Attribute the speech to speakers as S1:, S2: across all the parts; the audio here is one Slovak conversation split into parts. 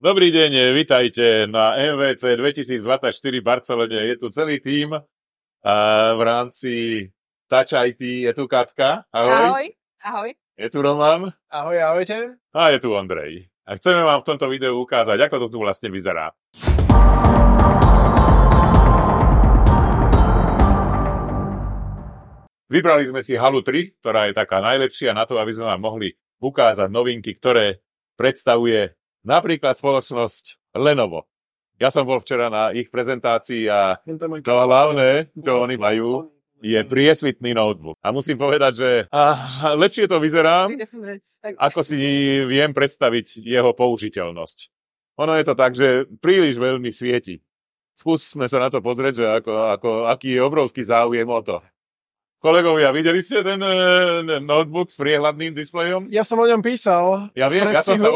S1: Dobrý deň, vitajte na MVC 2024 v Barcelone. Je tu celý tím v rámci Touch IT. Je tu Katka. Ahoj.
S2: Ahoj. Ahoj.
S1: Je tu Roman.
S3: Ahoj, ahojte.
S1: A je tu Ondrej. A chceme vám v tomto videu ukázať, ako to tu vlastne vyzerá. Vybrali sme si Halu 3, ktorá je taká najlepšia na to, aby sme vám mohli ukázať novinky, ktoré predstavuje napríklad spoločnosť Lenovo. Ja som bol včera na ich prezentácii a to hlavné, čo oni majú, je priesvitný notebook. A musím povedať, že a, lepšie to vyzerá, ako si viem predstaviť jeho použiteľnosť. Ono je to tak, že príliš veľmi svieti. Skúsme sa na to pozrieť, že ako, ako, aký je obrovský záujem o to. Kolegovia, videli ste ten uh, notebook s priehľadným displejom?
S3: Ja som o ňom písal.
S1: Ja viem, ja som sa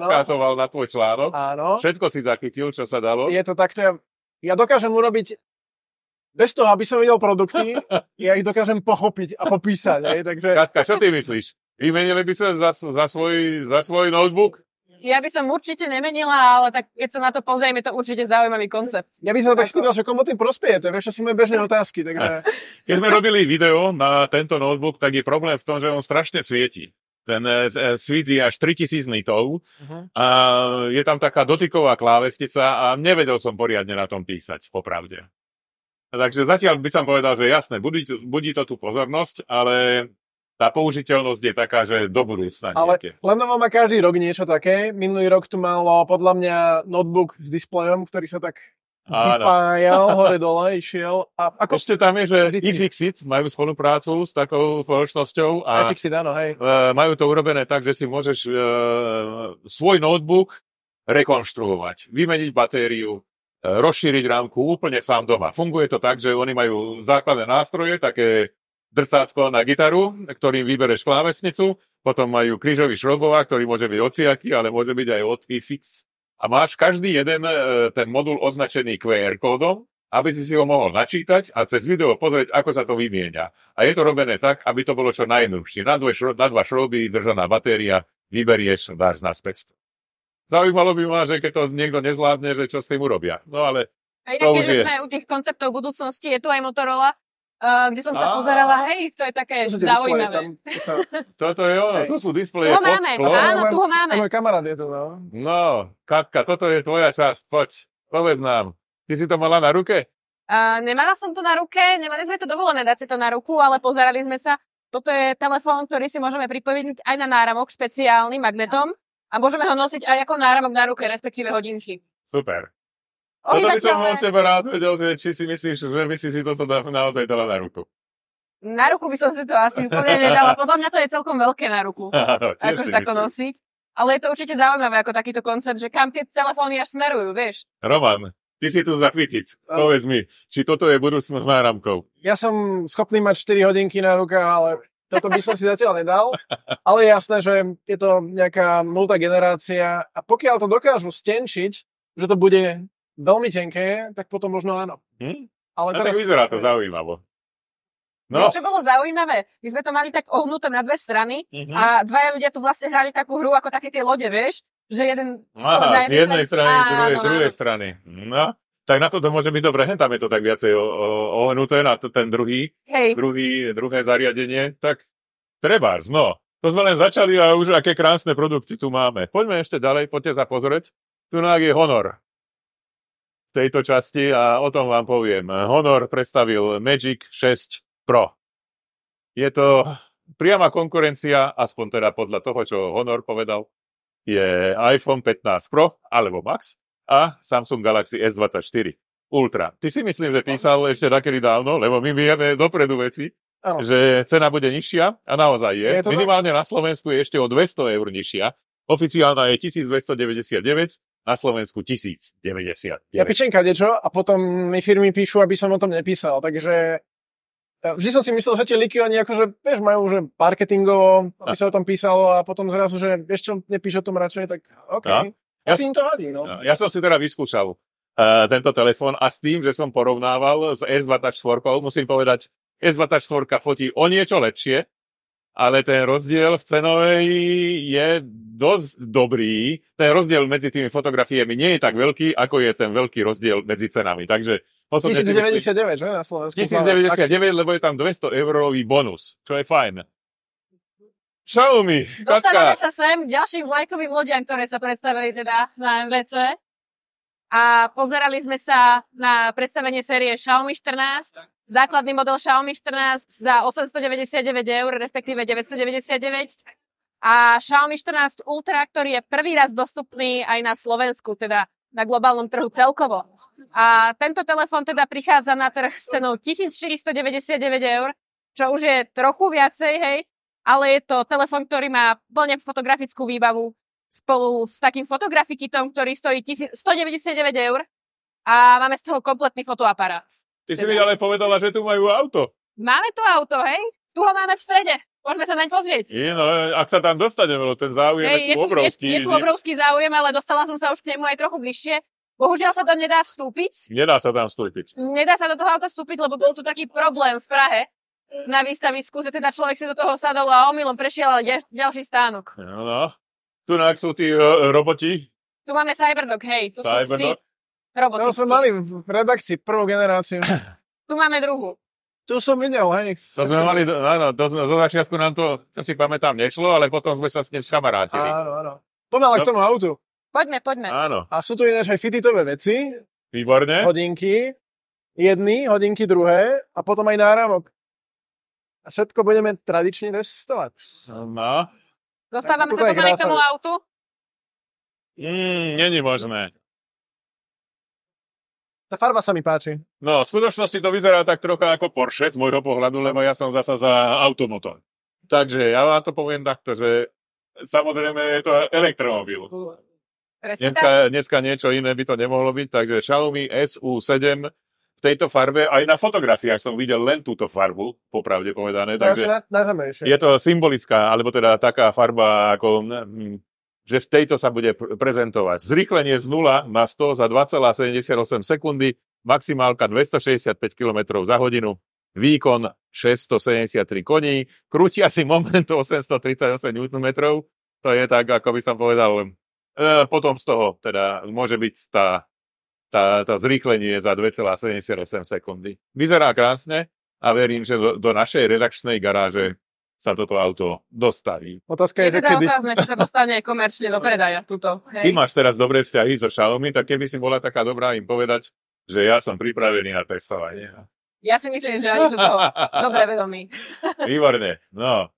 S1: odkázoval na tvoj článok.
S3: Áno.
S1: Všetko si zachytil, čo sa dalo.
S3: Je to takto, ja, ja dokážem urobiť bez toho, aby som videl produkty, ja ich dokážem pochopiť a popísať. Hej, takže...
S1: Katka, čo ty myslíš? Vymenili by sa za, za, svoj, za svoj notebook?
S2: Ja by som určite nemenila, ale tak keď sa na to pozrieme, je to určite zaujímavý koncept.
S3: Ja by som tak spýtal, že komu tým prospieje, to vieš, čo si moje bežné otázky. Takže...
S1: Keď sme robili video na tento notebook, tak je problém v tom, že on strašne svieti. Ten e, svit je až 3000 nitov uh-huh. a je tam taká dotyková klávestica a nevedel som poriadne na tom písať, popravde. Takže zatiaľ by som povedal, že jasné, budí, budí to tú pozornosť, ale tá použiteľnosť je taká, že do budúcna
S3: Ale Lenovo má každý rok niečo také. Minulý rok tu malo podľa mňa notebook s displejom, ktorý sa tak vypájal, hore dole išiel. A
S1: ako... Ešte tam je, že vždycky... iFixit majú spoluprácu s takou spoločnosťou a
S3: iFixit, áno, hej.
S1: Uh, majú to urobené tak, že si môžeš uh, svoj notebook rekonštruovať, vymeniť batériu, uh, rozšíriť rámku úplne sám doma. Funguje to tak, že oni majú základné nástroje, také drcátko na gitaru, ktorým vybereš klávesnicu, potom majú krížový šrobová, ktorý môže byť ociaký, ale môže byť aj od fix. A máš každý jeden e, ten modul označený QR kódom, aby si si ho mohol načítať a cez video pozrieť, ako sa to vymieňa. A je to robené tak, aby to bolo čo najjednoduchšie. Na, na dva šroby držaná batéria, vyberieš, dáš naspäť. Zaujímalo by ma, že keď to niekto nezvládne, že čo s tým urobia. No ale
S2: a inak, je... sme u tých konceptov budúcnosti, je tu aj Motorola, Uh, kde som sa pozerala, hej, to je také to zaujímavé. Tam, to sa...
S1: Toto je ono, tu sú displeje
S2: pod máme,
S1: sklom.
S2: Áno, tu ho máme.
S3: Môj kamarát je to, no.
S1: No, Katka, toto je tvoja časť, poď, povedz nám. Ty si to mala na ruke?
S2: Uh, nemala som to na ruke, nemali sme to dovolené dať si to na ruku, ale pozerali sme sa. Toto je telefón, ktorý si môžeme pripojiť aj na náramok špeciálny magnetom a môžeme ho nosiť aj ako náramok na ruke, respektíve hodinky.
S1: Super. Toto by som od teba rád vedel, že či si myslíš, že by si si toto naozaj dala na ruku.
S2: Na ruku by som si to asi úplne nedala. Podľa mňa to je celkom veľké na ruku.
S1: Áno,
S2: ako si takto nosiť. Ale je to určite zaujímavé ako takýto koncept, že kam tie telefóny až smerujú, vieš.
S1: Roman, ty si tu zachytic. Povedz mi, či toto je budúcnosť náramkov.
S3: Ja som schopný mať 4 hodinky na rukách, ale toto by som si zatiaľ nedal. Ale je jasné, že je to nejaká nultá generácia a pokiaľ to dokážu stenčiť, že to bude veľmi tenké, tak potom možno áno.
S1: Hm? Ale no, teraz... tak vyzerá to zaujímavo.
S2: No. Vieš, čo bolo zaujímavé? My sme to mali tak ohnuté na dve strany uh-huh. a dvaja ľudia tu vlastne hrali takú hru ako také tie lode, vieš? Že jeden...
S1: Aha, z jednej strany, strany druhej, z druhej strany. No, tak na to to môže byť dobre, tam je to tak viacej ohnuté na to, ten druhý,
S2: Hej.
S1: druhý, druhé zariadenie, tak treba, no. To sme len začali a už aké krásne produkty tu máme. Poďme ešte ďalej, poďte sa pozrieť. Tu je Honor tejto časti a o tom vám poviem. Honor predstavil Magic 6 Pro. Je to priama konkurencia, aspoň teda podľa toho, čo Honor povedal, je iPhone 15 Pro alebo Max a Samsung Galaxy S24 Ultra. Ty si myslím, že písal ešte takedy dávno, lebo my vieme dopredu veci, ano. že cena bude nižšia a naozaj je. je Minimálne na Slovensku je ešte o 200 eur nižšia. Oficiálna je 1299 na Slovensku 1099.
S3: Ja pičenka niečo a potom mi firmy píšu, aby som o tom nepísal, takže e, vždy som si myslel, že tie liky oni akože, vieš, majú že marketingovo, aby sa o tom písalo a potom zrazu, že vieš čo, nepíš o tom radšej, tak OK. No. Ja, si im to vadí, no.
S1: Ja som si teda vyskúšal uh, tento telefón a s tým, že som porovnával s S24, musím povedať, S24 fotí o niečo lepšie, ale ten rozdiel v cenovej je dosť dobrý. Ten rozdiel medzi tými fotografiami nie je tak veľký, ako je ten veľký rozdiel medzi cenami. Takže osobne si myslím,
S3: 1099, že na Slovensku?
S1: 1099, lebo je tam 200 eurový bonus, čo je fajn. Xiaomi,
S2: Dostávame
S1: Katka.
S2: sa sem ďalším vlajkovým lodiam, ktoré sa predstavili teda na MVC. A pozerali sme sa na predstavenie série Xiaomi 14, základný model Xiaomi 14 za 899 eur, respektíve 999 a Xiaomi 14 Ultra, ktorý je prvý raz dostupný aj na Slovensku, teda na globálnom trhu celkovo. A tento telefón teda prichádza na trh s cenou 1499 eur, čo už je trochu viacej, hej, ale je to telefón, ktorý má plne fotografickú výbavu spolu s takým fotografikitom, ktorý stojí 199 eur a máme z toho kompletný fotoaparát.
S1: Ty si mi ale povedala, že tu majú auto.
S2: Máme tu auto, hej? Tu ho máme v strede. Môžeme sa naň pozrieť.
S1: Je, no, ak sa tam dostaneme, lebo ten záujem
S2: Hej,
S1: je tu obrovský.
S2: Je, je tu obrovský záujem, ale dostala som sa už k nemu aj trochu bližšie. Bohužiaľ sa to nedá vstúpiť.
S1: Nedá sa tam vstúpiť.
S2: Nedá sa do toho auta vstúpiť, lebo bol tu taký problém v Prahe na výstavisku, že teda človek si do toho sadol a omylom prešiel ale ďal- ďalší stánok.
S1: No, no. Tu sú tí ro- roboti,
S2: Tu máme Cyberdog, hej. Tu
S1: Cyberdog.
S2: robotickí.
S3: No sme mali v redakcii prvú generáciu.
S2: Tu máme druhú.
S3: Tu som videl, hej.
S1: To sme mali, áno, to sme, zo začiatku nám to, čo si pamätám, nešlo, ale potom sme sa s ním skamarátili.
S3: Áno, áno. Poďme ale k
S1: No.
S3: tomu autu.
S2: Poďme, poďme.
S1: Áno,
S3: A sú tu ináč aj fititové veci,
S1: výborne.
S3: hodinky, jedny, hodinky druhé a potom aj náramok. A všetko budeme tradične testovať.
S1: No,
S2: Dostávame sa pomaly k tomu autu.
S1: mm, není možné.
S3: Tá farba sa mi páči.
S1: No, v skutočnosti to vyzerá tak trocha ako Porsche z môjho pohľadu, lebo ja som zasa za automotor. Takže ja vám to poviem takto, že samozrejme je to elektromobil. Dneska, dneska niečo iné by to nemohlo byť, takže Xiaomi SU7 v tejto farbe, aj na fotografiách som videl len túto farbu, popravde povedané,
S3: To je na,
S1: je to symbolická, alebo teda taká farba, ako, mm, že v tejto sa bude pr- prezentovať. Zrýchlenie z 0 na 100 za 2,78 sekundy, maximálka 265 km za hodinu, výkon 673 koní, krútiaci moment 838 Nm, to je tak, ako by som povedal, e, potom z toho teda môže byť tá, tá, tá zrýchlenie za 2,78 sekundy. Vyzerá krásne a verím, že do, do našej redakčnej garáže sa toto auto dostaví.
S3: Otázka je,
S2: Je
S3: že
S2: teda
S3: kedy.
S2: otázne, či sa dostane komerčne do predaja tuto.
S1: Ty
S2: Hej.
S1: máš teraz dobré vzťahy so Xiaomi, tak keby si bola taká dobrá im povedať, že ja som pripravený na testovanie.
S2: Ja si myslím, že oni sú toho dobre vedomí.
S1: Výborne, no.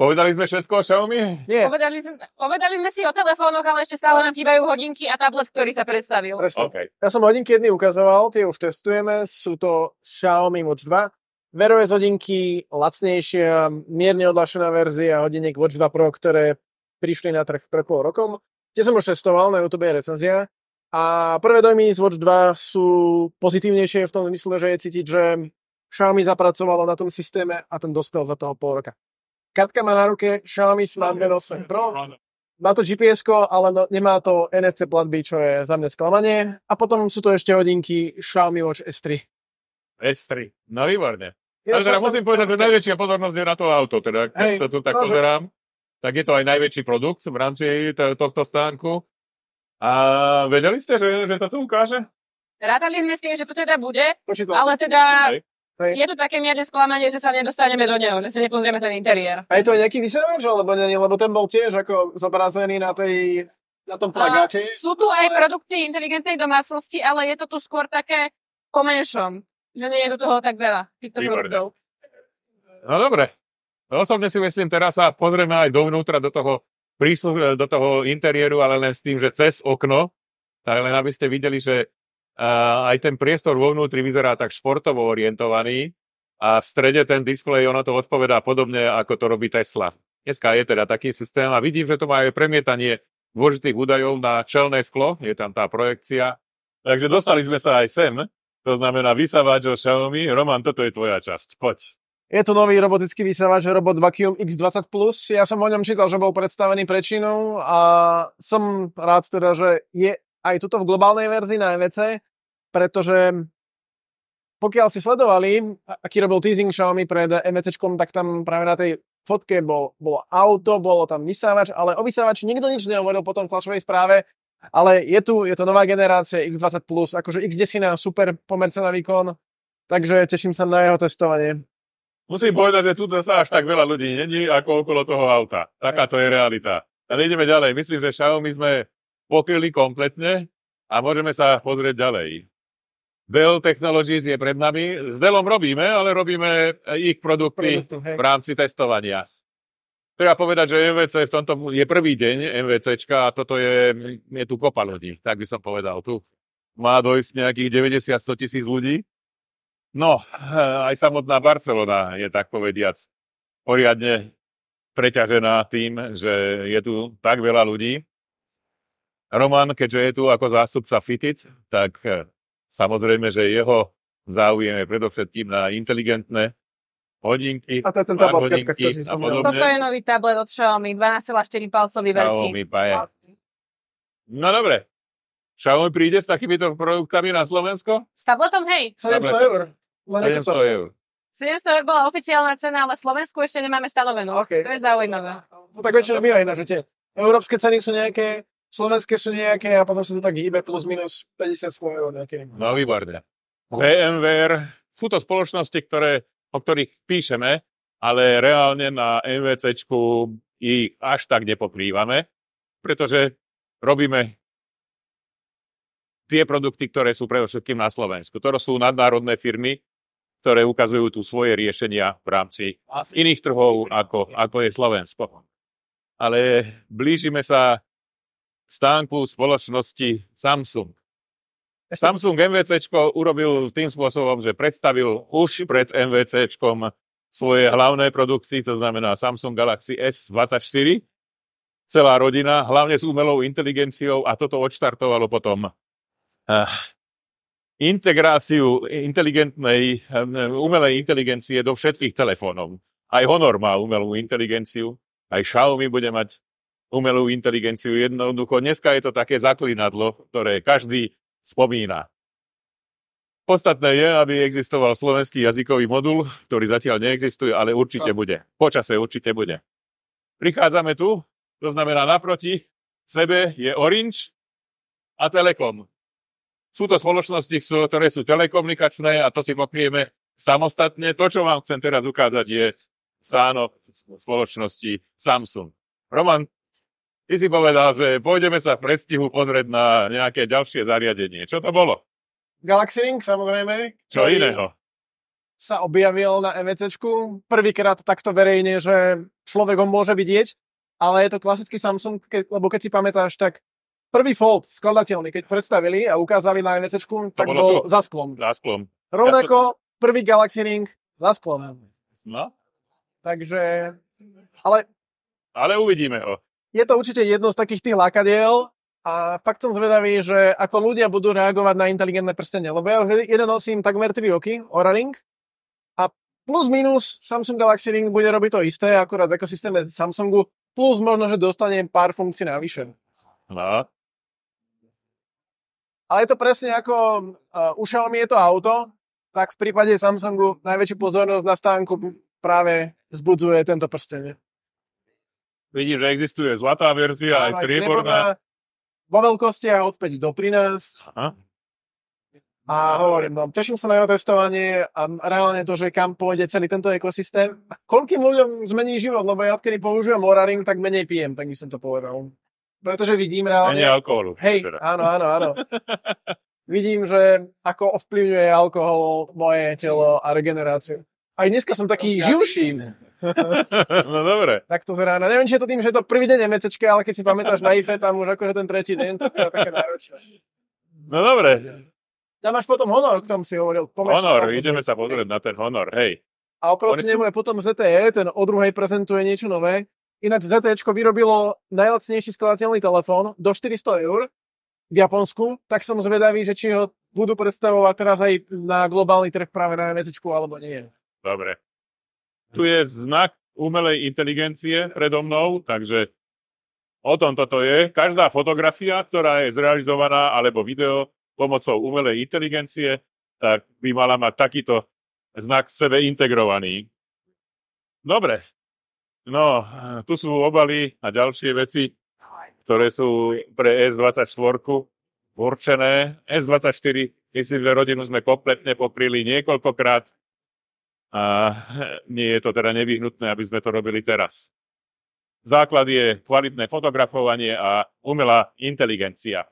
S1: Povedali sme všetko o Xiaomi?
S3: Nie,
S2: Povedali, sme- povedali sme si o telefónoch, ale ešte stále nám chýbajú hodinky a tablet, ktorý sa predstavil.
S3: presne.
S1: OK.
S3: Ja som hodinky jedny ukazoval, tie už testujeme, sú to Xiaomi Watch 2. Verové hodinky, lacnejšia, mierne odlašená verzia hodiniek Watch 2 Pro, ktoré prišli na trh pred pol rokom. Tie som už testoval, na YouTube je recenzia. A prvé dojmy z Watch 2 sú pozitívnejšie v tom zmysle, že je cítiť, že Xiaomi zapracovalo na tom systéme a ten dospel za toho pol roka. Kartka má na ruke Xiaomi Smart Band 8 Pro, má to gps ale no, nemá to NFC platby, čo je za mňa sklamanie. A potom sú to ešte hodinky Xiaomi Watch S3.
S1: S3. No výborne. Ale teda musím povedať, že najväčšia pozornosť je na to auto. Teda, keď to tu tak
S3: no, že-
S1: pozerám, tak je to aj najväčší produkt v rámci to, tohto stánku. A vedeli ste, že, že to tu ukáže?
S2: Rátali sme s tým, že to teda bude,
S3: Počítal.
S2: ale teda.
S1: Hej.
S2: je tu také mierne sklamanie, že sa nedostaneme do neho, že si nepozrieme ten interiér.
S3: A je to nejaký vysielač, alebo nie? Lebo ten bol tiež ako zobrazený na tej na tom plagáte.
S2: A sú tu aj produkty inteligentnej domácnosti, ale je to tu skôr také po menšom. Že nie je tu toho tak veľa, týchto
S1: Výborné.
S2: produktov.
S1: No dobre. Osobne si myslím, teraz sa pozrieme aj dovnútra do toho príslu, do toho interiéru, ale len s tým, že cez okno, tak len aby ste videli, že aj ten priestor vo vnútri vyzerá tak športovo orientovaný a v strede ten displej, ono to odpovedá podobne, ako to robí Tesla. Dneska je teda taký systém a vidím, že to má aj premietanie dôležitých údajov na čelné sklo, je tam tá projekcia. Takže dostali sme sa aj sem, to znamená vysávač od Xiaomi. Roman, toto je tvoja časť, poď.
S3: Je tu nový robotický vysávač Robot Vacuum X20+. Ja som o ňom čítal, že bol predstavený pre Čínou a som rád teda, že je aj tuto v globálnej verzii na MVC, pretože pokiaľ si sledovali, aký robil teasing Xiaomi pred MVCčkom, tak tam práve na tej fotke bol, bolo auto, bolo tam vysávač, ale o vysávači nikto nič nehovoril potom v tlačovej správe, ale je tu, je to nová generácia X20+, akože X10 super pomerce na výkon, takže teším sa na jeho testovanie.
S1: Musím povedať, že tu sa až tak veľa ľudí není ako okolo toho auta. Taká to je realita. Ale ideme ďalej. Myslím, že Xiaomi sme pokryli kompletne a môžeme sa pozrieť ďalej. Dell Technologies je pred nami. S Dellom robíme, ale robíme ich produkty
S3: Produktu,
S1: v rámci testovania. Treba povedať, že MVC v tomto je prvý deň MVCčka a toto je, je tu kopa ľudí, tak by som povedal. Tu má dojsť nejakých 90-100 tisíc ľudí. No, aj samotná Barcelona je tak povediac poriadne preťažená tým, že je tu tak veľa ľudí. Roman, keďže je tu ako zástupca Fitit, tak eh, samozrejme, že jeho záujem je predovšetkým na inteligentné hodinky,
S3: A to je ten tablet,
S1: hodinky
S3: ktorý si spomínal.
S2: Toto je nový tablet od Xiaomi, 12,4 palcový veľký.
S1: Xiaomi Paje. No dobre. Xiaomi príde s takýmito produktami na Slovensko?
S2: S tabletom, hej.
S3: 700 eur. Len ako to-
S1: 700 eur.
S2: 700 eur bola oficiálna cena, ale Slovensku ešte nemáme stanovenú.
S3: OK.
S2: To je zaujímavé.
S3: No tak väčšinou býva iná, že tie európske ceny sú nejaké, slovenské sú nejaké a potom sa to tak hýbe plus minus 50 100 eur nejaké.
S1: No výborne. VMware sú to spoločnosti, ktoré, o ktorých píšeme, ale reálne na MVCčku ich až tak nepokrývame, pretože robíme tie produkty, ktoré sú predovšetkým na Slovensku. To sú nadnárodné firmy, ktoré ukazujú tu svoje riešenia v rámci iných trhov, ako, ako je Slovensko. Ale blížime sa stánku spoločnosti Samsung. Samsung MVC urobil tým spôsobom, že predstavil už pred MVC svoje hlavné produkty, to znamená Samsung Galaxy S24, celá rodina, hlavne s umelou inteligenciou a toto odštartovalo potom uh, integráciu inteligentnej, um, umelej inteligencie do všetkých telefónov. Aj Honor má umelú inteligenciu, aj Xiaomi bude mať umelú inteligenciu. Jednoducho, dneska je to také zaklinadlo, ktoré každý spomína. Podstatné je, aby existoval slovenský jazykový modul, ktorý zatiaľ neexistuje, ale určite bude. Počase určite bude. Prichádzame tu, to znamená naproti sebe je Orange a Telekom. Sú to spoločnosti, ktoré sú telekomunikačné a to si pokrieme samostatne. To, čo vám chcem teraz ukázať, je stánok spoločnosti Samsung. Roman, ty si povedal, že pôjdeme sa v predstihu pozrieť na nejaké ďalšie zariadenie. Čo to bolo?
S3: Galaxy Ring, samozrejme.
S1: Čo iného?
S3: Sa objavil na MVCčku. Prvýkrát takto verejne, že človek ho môže vidieť, ale je to klasický Samsung, ke, lebo keď si pamätáš, tak prvý Fold skladateľný, keď predstavili a ukázali na MVCčku, tak bol
S1: tu.
S3: za sklom.
S1: Za sklom.
S3: Rovnako prvý Galaxy Ring za sklom.
S1: No,
S3: Takže, ale
S1: ale uvidíme ho.
S3: Je to určite jedno z takých tých lákadiel a fakt som zvedavý, že ako ľudia budú reagovať na inteligentné prstenie, lebo ja už jeden nosím takmer 3 roky, Oura Ring, a plus minus Samsung Galaxy Ring bude robiť to isté, akurát v ekosystéme Samsungu, plus možno, že dostane pár funkcií navyše.
S1: No,
S3: Ale je to presne ako uh, u Xiaomi je to auto, tak v prípade Samsungu najväčšiu pozornosť na stánku práve zbudzuje tento prstenie.
S1: Vidím, že existuje zlatá verzia, aj strieborná.
S3: Vo veľkosti a od 5 do 13.
S1: Aha.
S3: A hovorím, no, teším sa na jeho testovanie a reálne to, že kam pôjde celý tento ekosystém. A Koľkým ľuďom zmení život, lebo ja odkedy používam Oura Ring, tak menej pijem, tak by som to povedal. Pretože vidím reálne...
S1: Menej alkoholu.
S3: Hej,
S1: Teda.
S3: áno, áno, áno. Vidím, že ako ovplyvňuje alkohol moje telo a regeneráciu. Aj dneska som taký živší.
S1: No dobre.
S3: Tak to zrána. Neviem, či je to tým, že je to prvý deň MCčka, ale keď si pamätáš na IFE, tam už akože ten tretí deň, to je také náročné.
S1: No dobre.
S3: Tam máš potom Honor, o ktorom si hovoril. Poďme
S1: Honor,
S3: sa-
S1: ideme sa pozrieť na ten Honor, hej.
S3: A oproti nemu je potom ZTE, ten o druhej prezentuje niečo nové. Ináč ZTE vyrobilo najlacnejší skladateľný telefón do 400 eur v Japonsku, tak som zvedavý, že či ho budú predstavovať teraz aj na globálny trh práve na MCčku, alebo nie.
S1: Dobre. Tu je znak umelej inteligencie predo mnou, takže o tom toto je. Každá fotografia, ktorá je zrealizovaná, alebo video pomocou umelej inteligencie, tak by mala mať takýto znak v sebe integrovaný. Dobre. No, tu sú obaly a ďalšie veci, ktoré sú pre S24 určené. S24, myslím, že rodinu sme kompletne pokryli niekoľkokrát a nie je to teda nevyhnutné, aby sme to robili teraz. Základ je kvalitné fotografovanie a umelá inteligencia.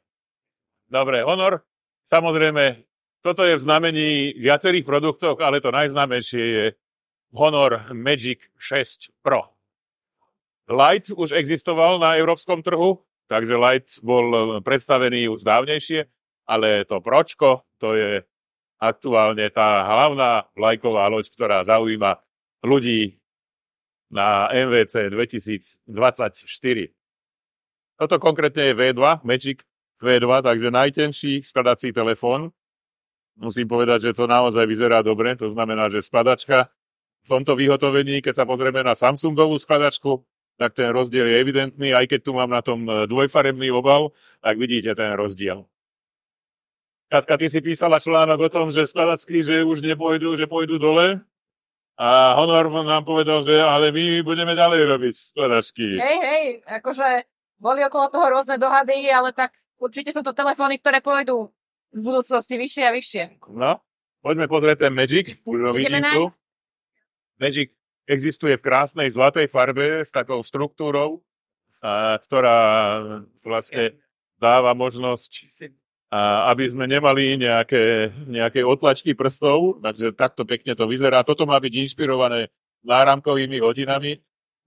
S1: Dobre, Honor, samozrejme, toto je v znamení viacerých produktov, ale to najznámejšie je Honor Magic 6 Pro. Light už existoval na európskom trhu, takže Light bol predstavený už dávnejšie, ale to Pročko, to je aktuálne tá hlavná vlajková loď, ktorá zaujíma ľudí na MVC 2024. Toto konkrétne je V2, Magic V2, takže najtenší skladací telefón. Musím povedať, že to naozaj vyzerá dobre, to znamená, že skladačka v tomto vyhotovení, keď sa pozrieme na Samsungovú skladačku, tak ten rozdiel je evidentný, aj keď tu mám na tom dvojfarebný obal, tak vidíte ten rozdiel. Katka, ty si písala článok o tom, že skladačky, že už nepôjdu, že pôjdu dole. A Honor nám povedal, že ale my budeme ďalej robiť skladačky.
S2: Hej, hej, akože boli okolo toho rôzne dohady, ale tak určite sú to telefóny, ktoré pôjdu v budúcnosti vyššie a vyššie.
S1: No, poďme pozrieť ten Magic. Tu. Magic existuje v krásnej zlatej farbe s takou štruktúrou, a, ktorá vlastne dáva možnosť, a, aby sme nemali nejaké, nejaké otlačky prstov, takže takto pekne to vyzerá. Toto má byť inšpirované náramkovými hodinami.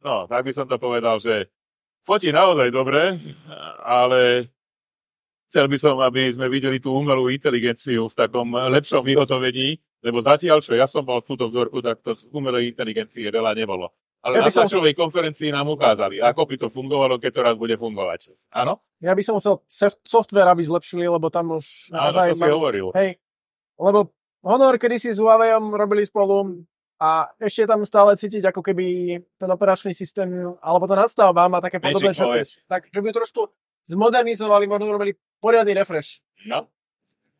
S1: No, tak by som to povedal, že fotí naozaj dobre, ale chcel by som, aby sme videli tú umelú inteligenciu v takom lepšom vyhotovení, lebo zatiaľ, čo ja som bol v túto vzorku, tak to z umelej inteligencie veľa nebolo. Ale ja na som... konferencii nám ukázali, ako by to fungovalo, keď to raz bude fungovať. Áno?
S3: Ja by som chcel software, aby zlepšili, lebo tam už...
S1: Áno, to si hovoril.
S3: Hej, lebo Honor kedysi s Huaweiom robili spolu a ešte tam stále cítiť, ako keby ten operačný systém, alebo to nadstavba má také podobné črty. Tak, že by trošku zmodernizovali, možno robili poriadny refresh.
S1: No.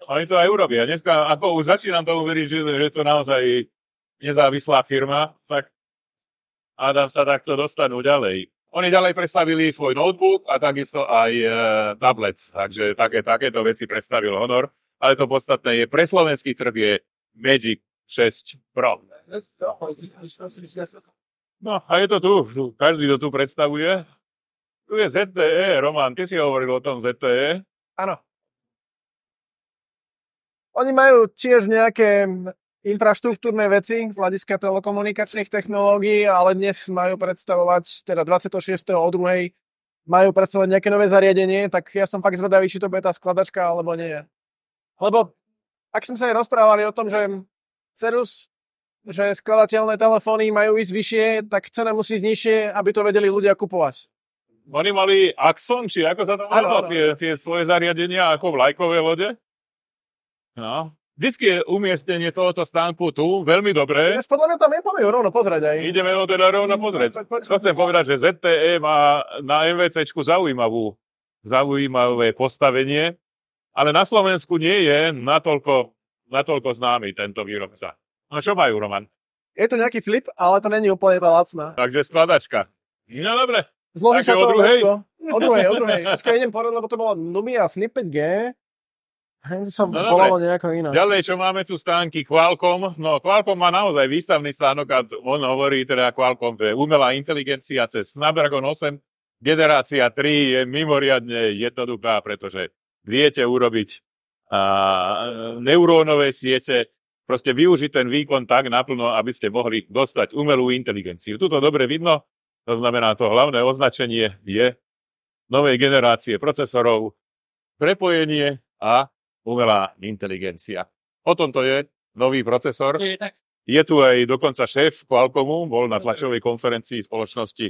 S1: Oni to aj urobia. Dneska, ako už začínam to uveriť, že, že to naozaj nezávislá firma, tak Adam sa takto dostanú ďalej. Oni ďalej predstavili svoj notebook a takisto aj e, tablet. Takže také, takéto veci predstavil Honor. Ale to podstatné je, pre slovenský trh je Magic 6 Pro. No a je to tu. Každý to tu predstavuje. Tu je ZTE, Roman, ty si hovoril o tom ZTE.
S3: Áno. Oni majú tiež nejaké infraštruktúrne veci z hľadiska telekomunikačných technológií, ale dnes majú predstavovať, teda 26. o 2. majú predstavovať nejaké nové zariadenie, tak ja som fakt zvedavý, či to bude tá skladačka, alebo nie. Lebo ak sme sa aj rozprávali o tom, že Cerus, že skladateľné telefóny majú ísť vyššie, tak cena musí ísť nižšie, aby to vedeli ľudia kupovať.
S1: Oni mali Axon, či ako sa to volá, tie, tie svoje zariadenia ako vlajkové lode? No. Vždycky je umiestnenie tohoto stánku tu veľmi dobré.
S3: Ja podľa mňa tam je rovno pozrieť aj.
S1: Ideme ho teda rovno pozrieť. Čo chcem povedať, že ZTE má na MVCčku zaujímavú, zaujímavé postavenie, ale na Slovensku nie je natoľko, natoľko známy tento výrobca. No čo majú, Roman?
S3: Je to nejaký flip, ale to není úplne lacná.
S1: Takže skladačka. No dobre.
S3: Zloží sa to o druhej? O druhej, o druhej. Počkaj, idem porať, lebo to bola Numia Flip 5G. To sa no, volalo nejako inak.
S1: Ďalej, čo máme tu stánky Qualcomm. No, Qualcomm má naozaj výstavný stánok a on hovorí teda Qualcomm, že umelá inteligencia cez Snapdragon 8 generácia 3 je mimoriadne jednoduchá, pretože viete urobiť a, neurónové siete, proste využiť ten výkon tak naplno, aby ste mohli dostať umelú inteligenciu. Tuto dobre vidno, to znamená, to hlavné označenie je novej generácie procesorov, prepojenie a umelá inteligencia. O tom to je nový procesor. Je tu aj dokonca šéf Qualcommu, bol na tlačovej konferencii spoločnosti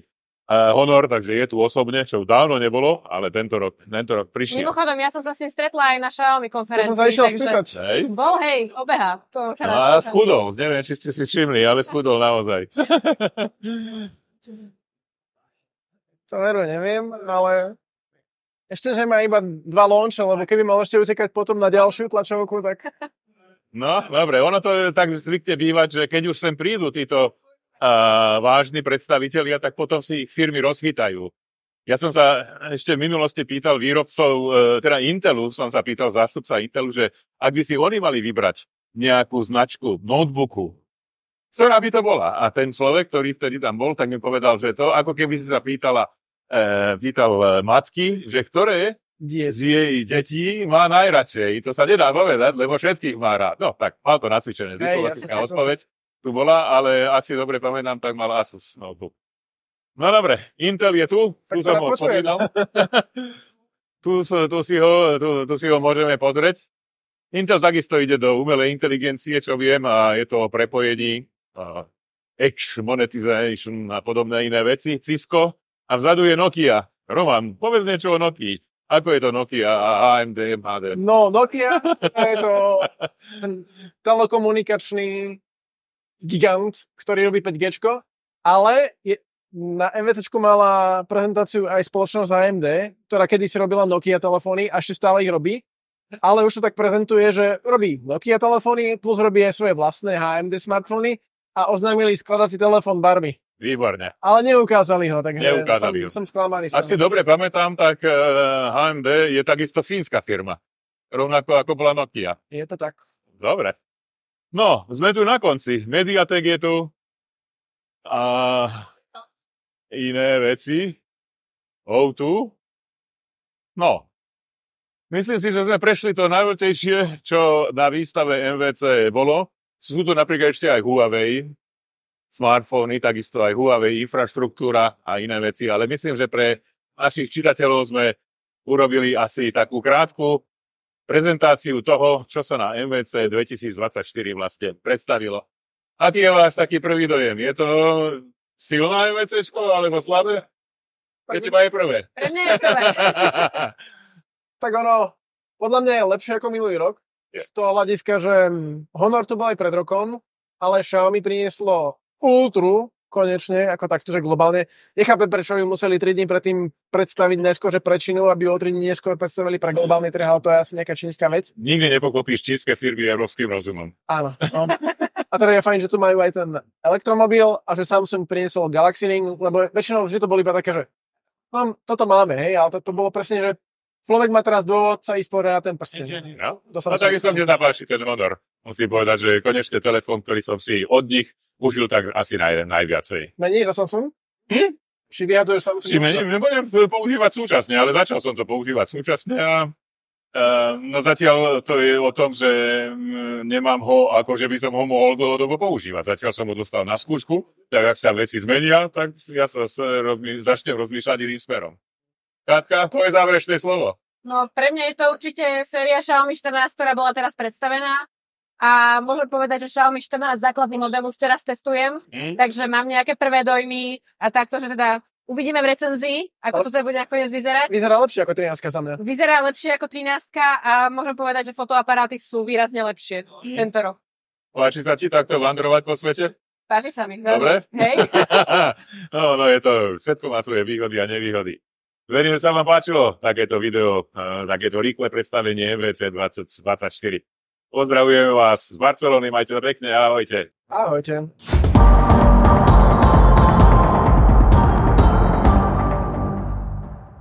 S1: uh, Honor, takže je tu osobne, čo dávno nebolo, ale tento rok, tento rok prišiel.
S2: Mimochodom, ja som sa s ním stretla aj na Xiaomi konferencii.
S3: To som sa išiel takže... spýtať.
S2: Hej. Bol, hej, obeha.
S1: A schudol, neviem, či ste si všimli, ale schudol naozaj.
S3: to veru neviem, ale ešte, že má iba dva launche, lebo keby mal ešte utekať potom na ďalšiu tlačovku, tak...
S1: No, dobre, ono to tak zvykne bývať, že keď už sem prídu títo vážni predstavitelia, tak potom si ich firmy rozchytajú. Ja som sa ešte v minulosti pýtal výrobcov, e, teda Intelu, som sa pýtal zástupca Intelu, že ak by si oni mali vybrať nejakú značku notebooku, ktorá by to bola. A ten človek, ktorý vtedy tam bol, tak mi povedal, že to, ako keby si sa pýtala, e, pýtal e, matky, že ktoré z jej detí má najradšej. To sa nedá povedať, lebo všetkých má rád. No, tak mal to nacvičené. Diplomatická ja odpoveď tu bola, ale ak si dobre pamätám, tak mal Asus notebook. No dobre, Intel je tu, tu som ho spomínal. tu, tu, si ho, tu, tu si ho môžeme pozrieť. Intel takisto ide do umelej inteligencie, čo viem, a je to o prepojení Edge monetization a podobné iné veci. Cisco a vzadu je Nokia. Roman, povedz niečo o Nokia. Ako je to Nokia a AMD, MHD?
S3: No, Nokia je to telekomunikačný gigant, ktorý robí 5G, ale je, na MVC mala prezentáciu aj spoločnosť AMD, ktorá kedysi robila Nokia telefóny a ešte stále ich robí. Ale už to tak prezentuje, že robí Nokia telefóny, plus robí aj svoje vlastné HMD smartfóny a oznámili skladací telefón Barbie.
S1: Výborne.
S3: Ale neukázali ho, takže
S1: neukázali
S3: som, ho. som sklamaný.
S1: Ak si dobre pamätám, tak uh, eh, HMD je takisto fínska firma. Rovnako ako bola Nokia.
S3: Je to tak.
S1: Dobre. No, sme tu na konci. Mediatek je tu. A iné veci. O2. No, myslím si, že sme prešli to najdôležitejšie, čo na výstave MVC bolo. Sú tu napríklad ešte aj Huawei, smartfóny, takisto aj Huawei infraštruktúra a iné veci, ale myslím, že pre našich čitateľov sme urobili asi takú krátku prezentáciu toho, čo sa na MVC 2024 vlastne predstavilo. Aký je váš taký prvý dojem? Je to silná MVC alebo slabé? Pre teba je prvé.
S2: Pre mňa je prvé.
S3: tak ono, podľa mňa je lepšie ako minulý rok. Je. Z toho hľadiska, že Honor tu bol aj pred rokom, ale Xiaomi prinieslo Ultru, konečne, ako takto, že globálne. Nechápem, prečo ju museli 3 dní predtým predstaviť neskôr, že prečinu, aby o 3 dní neskôr predstavili pre globálny trh, ale to je asi nejaká čínska vec.
S1: Nikdy nepokopíš čínske firmy európskym rozumom.
S3: Áno. No. A teda je fajn, že tu majú aj ten elektromobil a že Samsung priniesol Galaxy Ring, lebo väčšinou vždy to boli iba také, že no, toto máme, hej, ale to, to bolo presne, že človek má teraz dôvod sa ísť na ten prsten.
S1: No, no tak som mne zapáči ten Honor. Musím povedať, že konečne telefón, ktorý som si od nich užil tak asi naj, najviacej.
S3: Menej za Samsung? Hm? Či vyjaduješ Samsung?
S1: Či menej, nebudem používať súčasne, ale začal som to používať súčasne a Uh, no zatiaľ to je o tom, že nemám ho, ako že by som ho mohol dlhodobo používať. Zatiaľ som ho dostal na skúšku, tak ak sa veci zmenia, tak ja sa rozmý, začnem rozmýšľať iným smerom. Katka, to je záverečné slovo.
S2: No pre mňa je to určite séria Xiaomi 14, ktorá bola teraz predstavená. A môžem povedať, že Xiaomi 14 základný model už teraz testujem, mm. takže mám nejaké prvé dojmy a takto, že teda Uvidíme v recenzii, ako to teda bude nakoniec vyzerať.
S3: Vyzerá lepšie ako 13 za mňa.
S2: Vyzerá lepšie ako 13 a môžem povedať, že fotoaparáty sú výrazne lepšie mm. tento rok.
S1: Páči sa ti takto vandrovať po svete?
S2: Páči sa mi.
S1: Dobre?
S2: Hej.
S1: no, no je to, všetko má svoje výhody a nevýhody. Verím, že sa vám páčilo takéto video, takéto rýchle predstavenie MVC 2024. Pozdravujeme vás z Barcelony, majte sa pekne, ahojte.
S3: Ahojte.